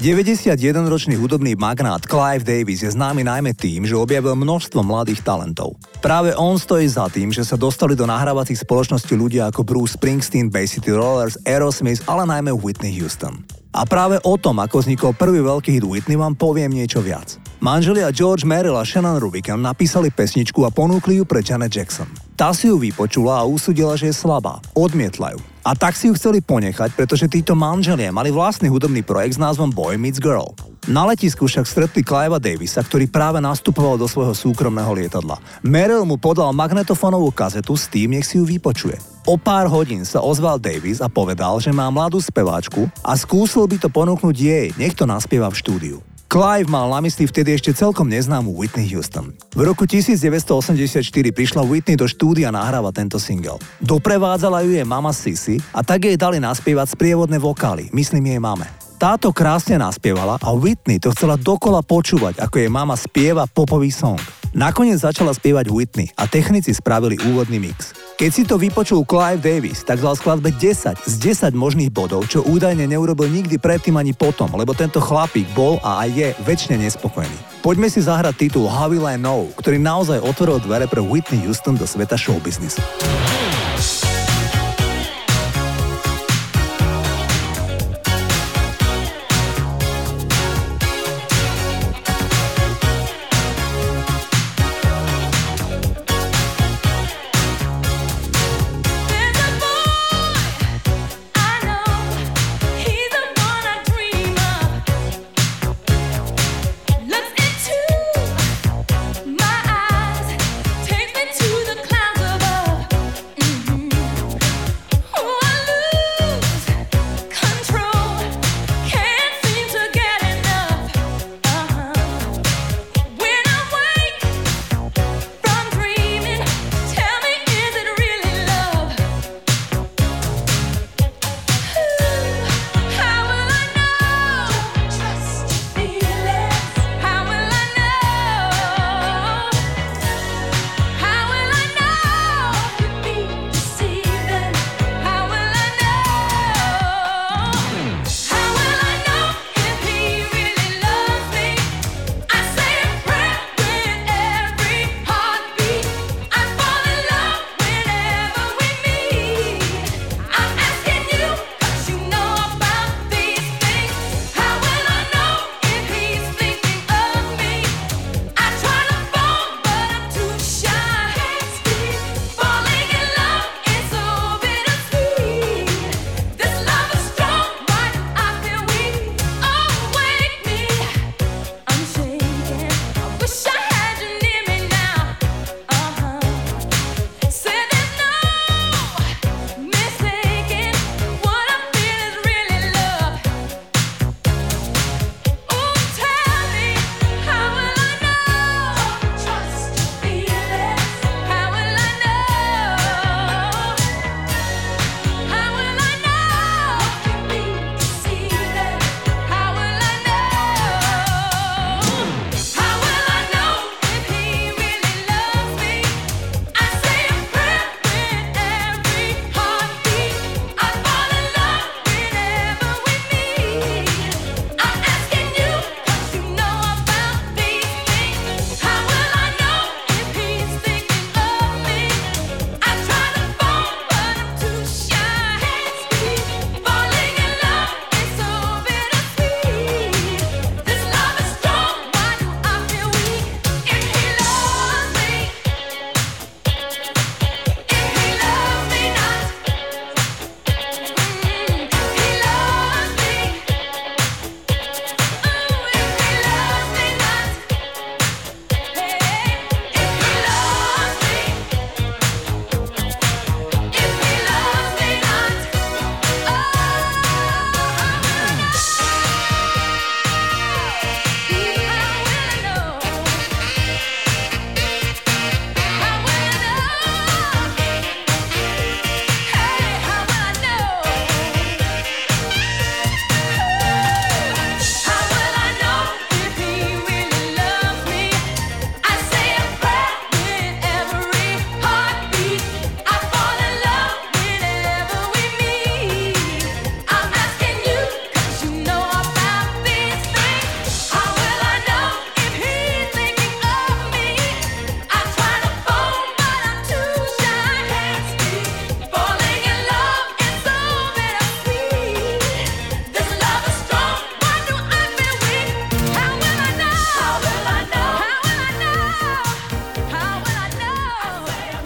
91-ročný hudobný magnát Clive Davis je známy najmä tým, že objavil množstvo mladých talentov. Práve on stojí za tým, že sa dostali do nahrávacích spoločností ľudia ako Bruce Springsteen, Bay City Rollers, Aerosmith, ale najmä Whitney Houston. A práve o tom, ako vznikol prvý veľký hit Whitney, vám poviem niečo viac. Manželia George Merrill a Shannon Rubicon napísali pesničku a ponúkli ju pre Janet Jackson. Tá si ju vypočula a usudila, že je slabá. Odmietla ju. A tak si ju chceli ponechať, pretože títo manželia mali vlastný hudobný projekt s názvom Boy Meets Girl. Na letisku však stretli Clivea Davisa, ktorý práve nastupoval do svojho súkromného lietadla. Merrill mu podal magnetofónovú kazetu s tým, nech si ju vypočuje. O pár hodín sa ozval Davis a povedal, že má mladú speváčku a skúsil by to ponúknuť jej, nech to naspieva v štúdiu. Clive mal na mysli vtedy ešte celkom neznámu Whitney Houston. V roku 1984 prišla Whitney do štúdia nahrávať tento single. Doprevádzala ju jej mama Sissy a tak jej dali naspievať sprievodné vokály, myslím jej mame. Táto krásne naspievala a Whitney to chcela dokola počúvať, ako jej mama spieva popový song. Nakoniec začala spievať Whitney a technici spravili úvodný mix. Keď si to vypočul Clive Davis, tak dal skladbe 10 z 10 možných bodov, čo údajne neurobil nikdy predtým ani potom, lebo tento chlapík bol a aj je väčšine nespokojný. Poďme si zahrať titul How Will I Know, ktorý naozaj otvoril dvere pre Whitney Houston do sveta showbiznisu.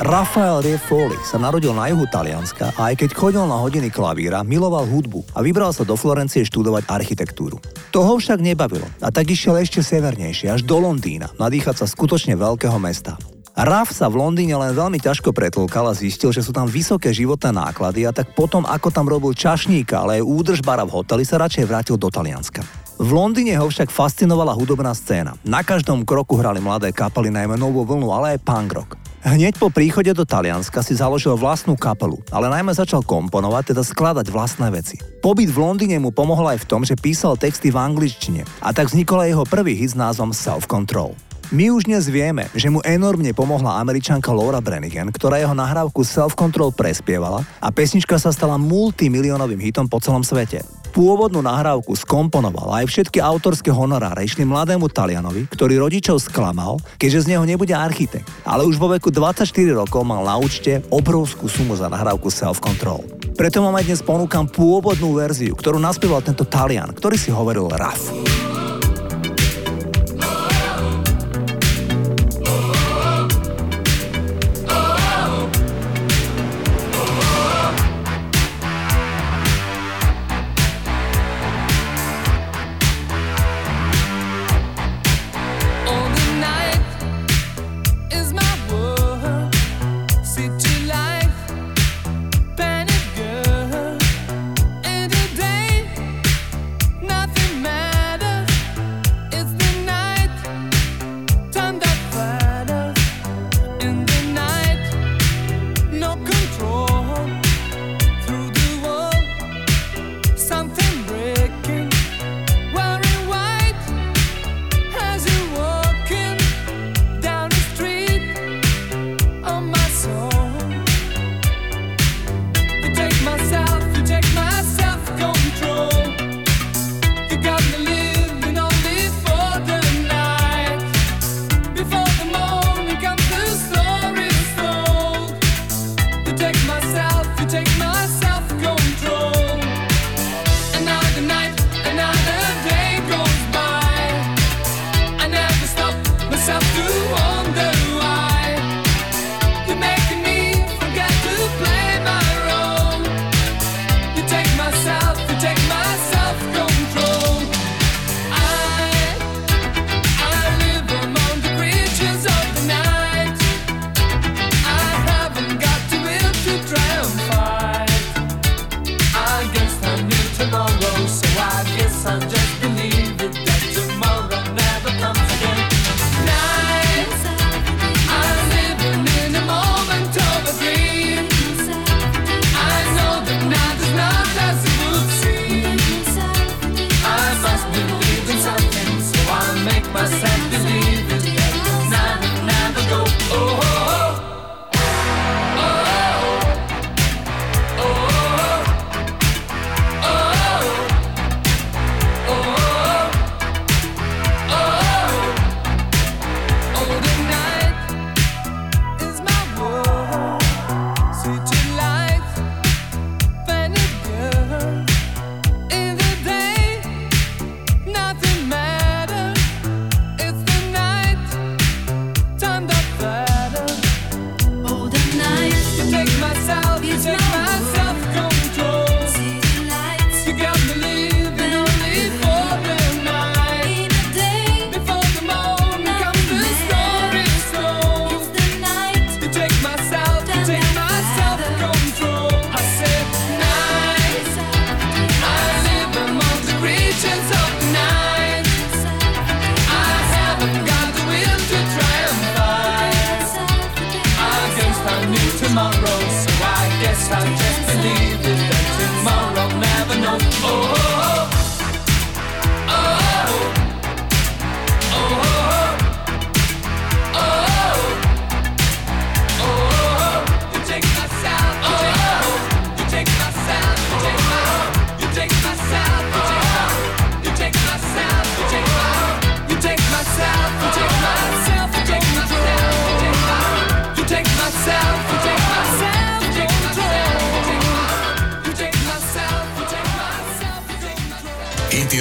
Rafael Riefoli sa narodil na juhu Talianska a aj keď chodil na hodiny klavíra, miloval hudbu a vybral sa do Florencie študovať architektúru. Toho však nebavilo a tak išiel ešte severnejšie, až do Londýna, nadýchať sa skutočne veľkého mesta. Raf sa v Londýne len veľmi ťažko pretlkal a zistil, že sú tam vysoké životné náklady a tak potom, ako tam robil čašníka, ale aj údržbara v hoteli, sa radšej vrátil do Talianska. V Londýne ho však fascinovala hudobná scéna. Na každom kroku hrali mladé kapely, najmä novú vlnu, ale aj punk rock. Hneď po príchode do Talianska si založil vlastnú kapelu, ale najmä začal komponovať, teda skladať vlastné veci. Pobyt v Londýne mu pomohol aj v tom, že písal texty v angličtine a tak vznikol aj jeho prvý hit s názvom Self Control. My už dnes vieme, že mu enormne pomohla američanka Laura Branigan, ktorá jeho nahrávku Self Control prespievala a pesnička sa stala multimilionovým hitom po celom svete. Pôvodnú nahrávku skomponoval aj všetky autorské honoráre išli mladému Talianovi, ktorý rodičov sklamal, keďže z neho nebude architekt. Ale už vo veku 24 rokov mal na účte obrovskú sumu za nahrávku Self Control. Preto vám aj dnes ponúkam pôvodnú verziu, ktorú naspieval tento Talian, ktorý si hovoril Raf.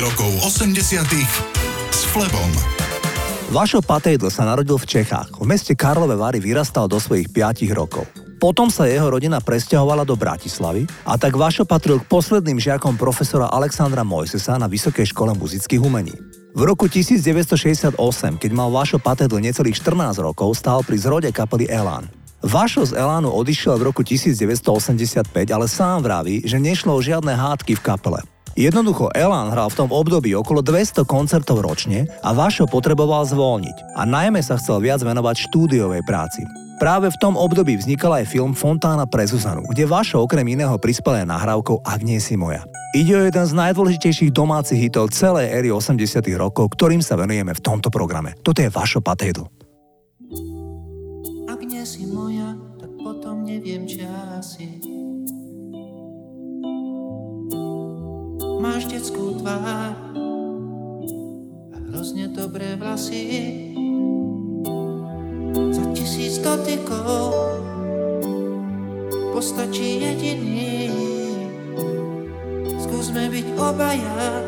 rokov 80 s Flebom. Vašo Patejdl sa narodil v Čechách. V meste Karlove Vary vyrastal do svojich 5 rokov. Potom sa jeho rodina presťahovala do Bratislavy a tak Vašo patril k posledným žiakom profesora Alexandra Mojsesa na Vysokej škole muzických umení. V roku 1968, keď mal Vašo Patedl necelých 14 rokov, stál pri zrode kapely Elán. Vašo z Elánu odišiel v roku 1985, ale sám vraví, že nešlo o žiadne hádky v kapele. Jednoducho Elán hral v tom období okolo 200 koncertov ročne a Vašo potreboval zvolniť a najmä sa chcel viac venovať štúdiovej práci. Práve v tom období vznikal aj film Fontána pre Zuzanu, kde Vašo okrem iného prispel aj nahrávkou Ak nie si moja. Ide o jeden z najdôležitejších domácich hitov celej éry 80 rokov, ktorým sa venujeme v tomto programe. Toto je Vašo Patejdl. Ak nie si moja, tak potom neviem, či asi Máš detskú tvár a hrozne dobré vlasy. Za tisíc dotykov postačí jediný. Skúsme byť obaja,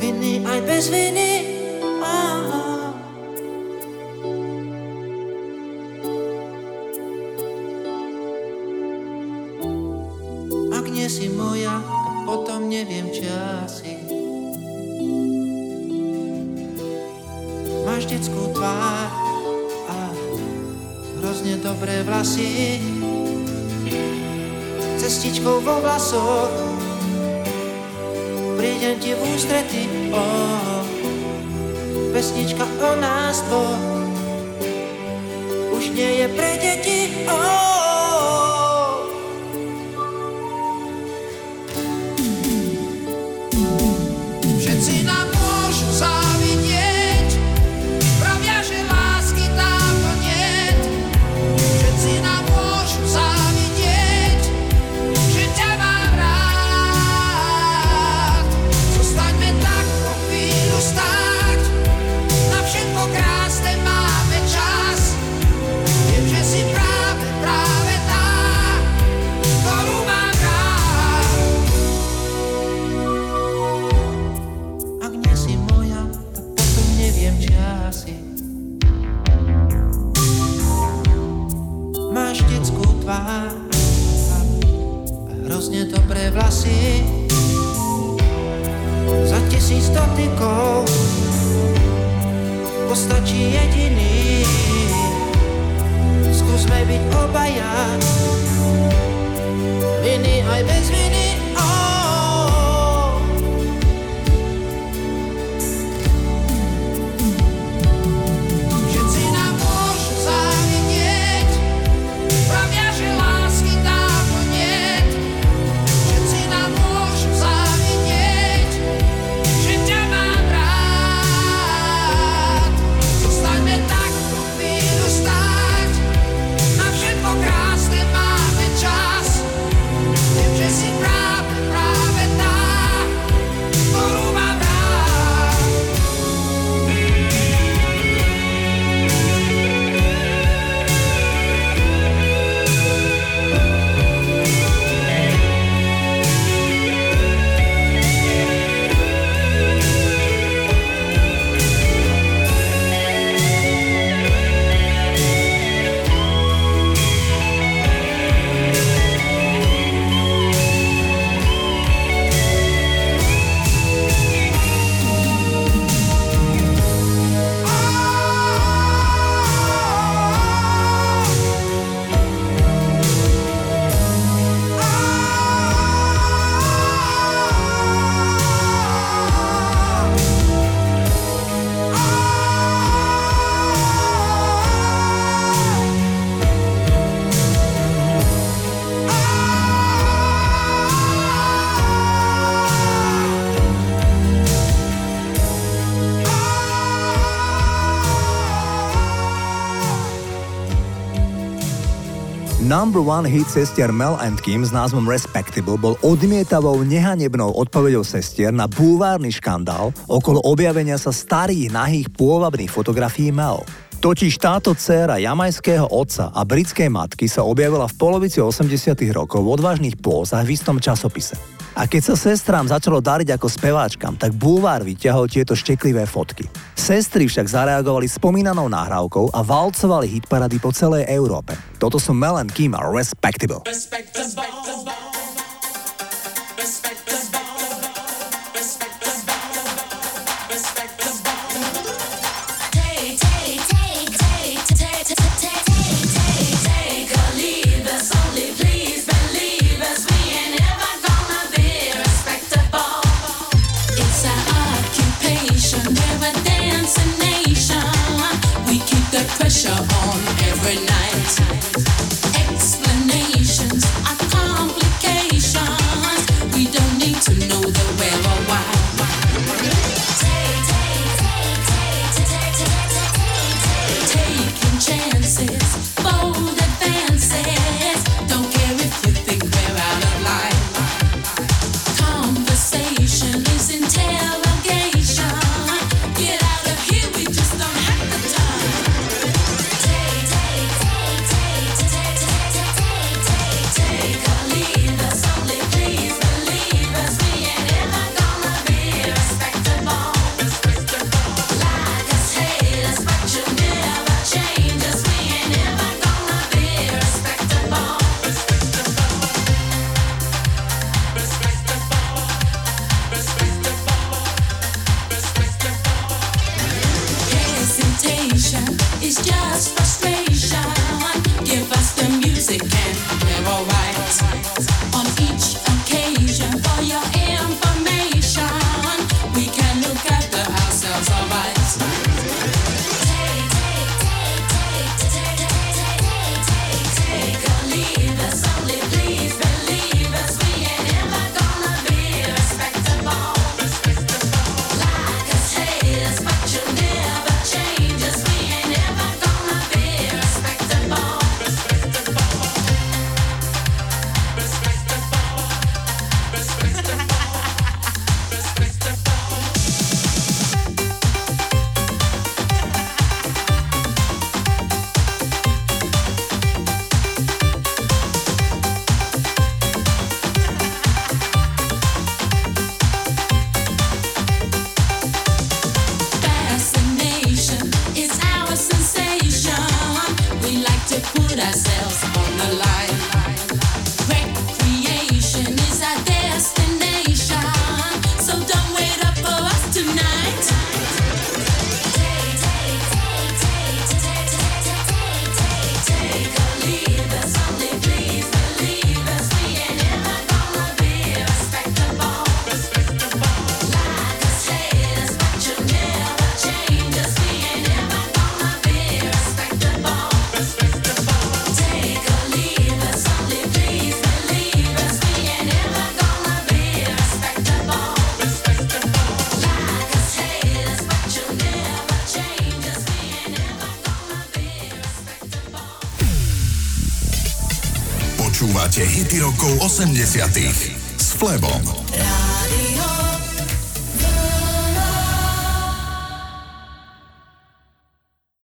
vinný aj bez viny. Asi Máš detskú tvár a hrozne dobré vlasy. Cestičkou vo vlasoch Prídem ti v ústrety, oh, Pesnička o nás dvoch Už nie je pre deti, oh, Vlastne hrozně dobré vlasy. Za tisíc dotykou postačí jediný. Skúsme byť obaja. Viny aj bez viny. Number one hit sestier Mel and Kim s názvom Respectable bol odmietavou nehanebnou odpovedou sestier na bulvárny škandál okolo objavenia sa starých nahých pôvabných fotografií Mel. Totiž táto dcéra jamajského otca a britskej matky sa objavila v polovici 80 rokov v odvážnych pózach v istom časopise. A keď sa sestrám začalo dariť ako speváčkam, tak Bulvár vyťahol tieto šteklivé fotky. Sestry však zareagovali spomínanou nahrávkou a valcovali hitparady po celej Európe. Toto sú Mel Kim a Respectable. Respectable. Počúvate rokov 80 s Flebom.